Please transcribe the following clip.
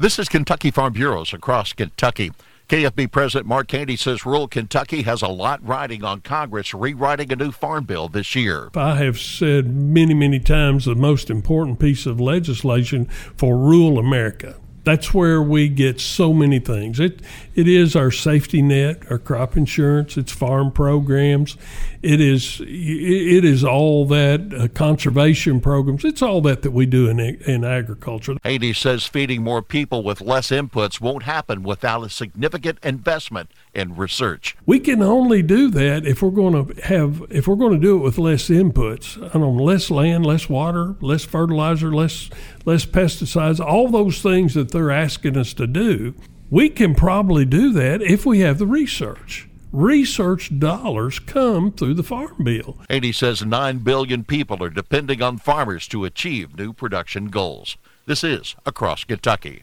This is Kentucky Farm Bureaus across Kentucky. KFB President Mark Haney says rural Kentucky has a lot riding on Congress rewriting a new farm bill this year. I have said many, many times the most important piece of legislation for rural America that's where we get so many things. It it is our safety net, our crop insurance, it's farm programs, it is it is all that uh, conservation programs. It's all that that we do in in agriculture. Haney says feeding more people with less inputs won't happen without a significant investment in research. We can only do that if we're going to have if we're going to do it with less inputs, I don't know, less land, less water, less fertilizer, less less pesticides, all those things that they're asking us to do. We can probably do that if we have the research. Research dollars come through the Farm Bill. Haney says 9 billion people are depending on farmers to achieve new production goals. This is Across Kentucky.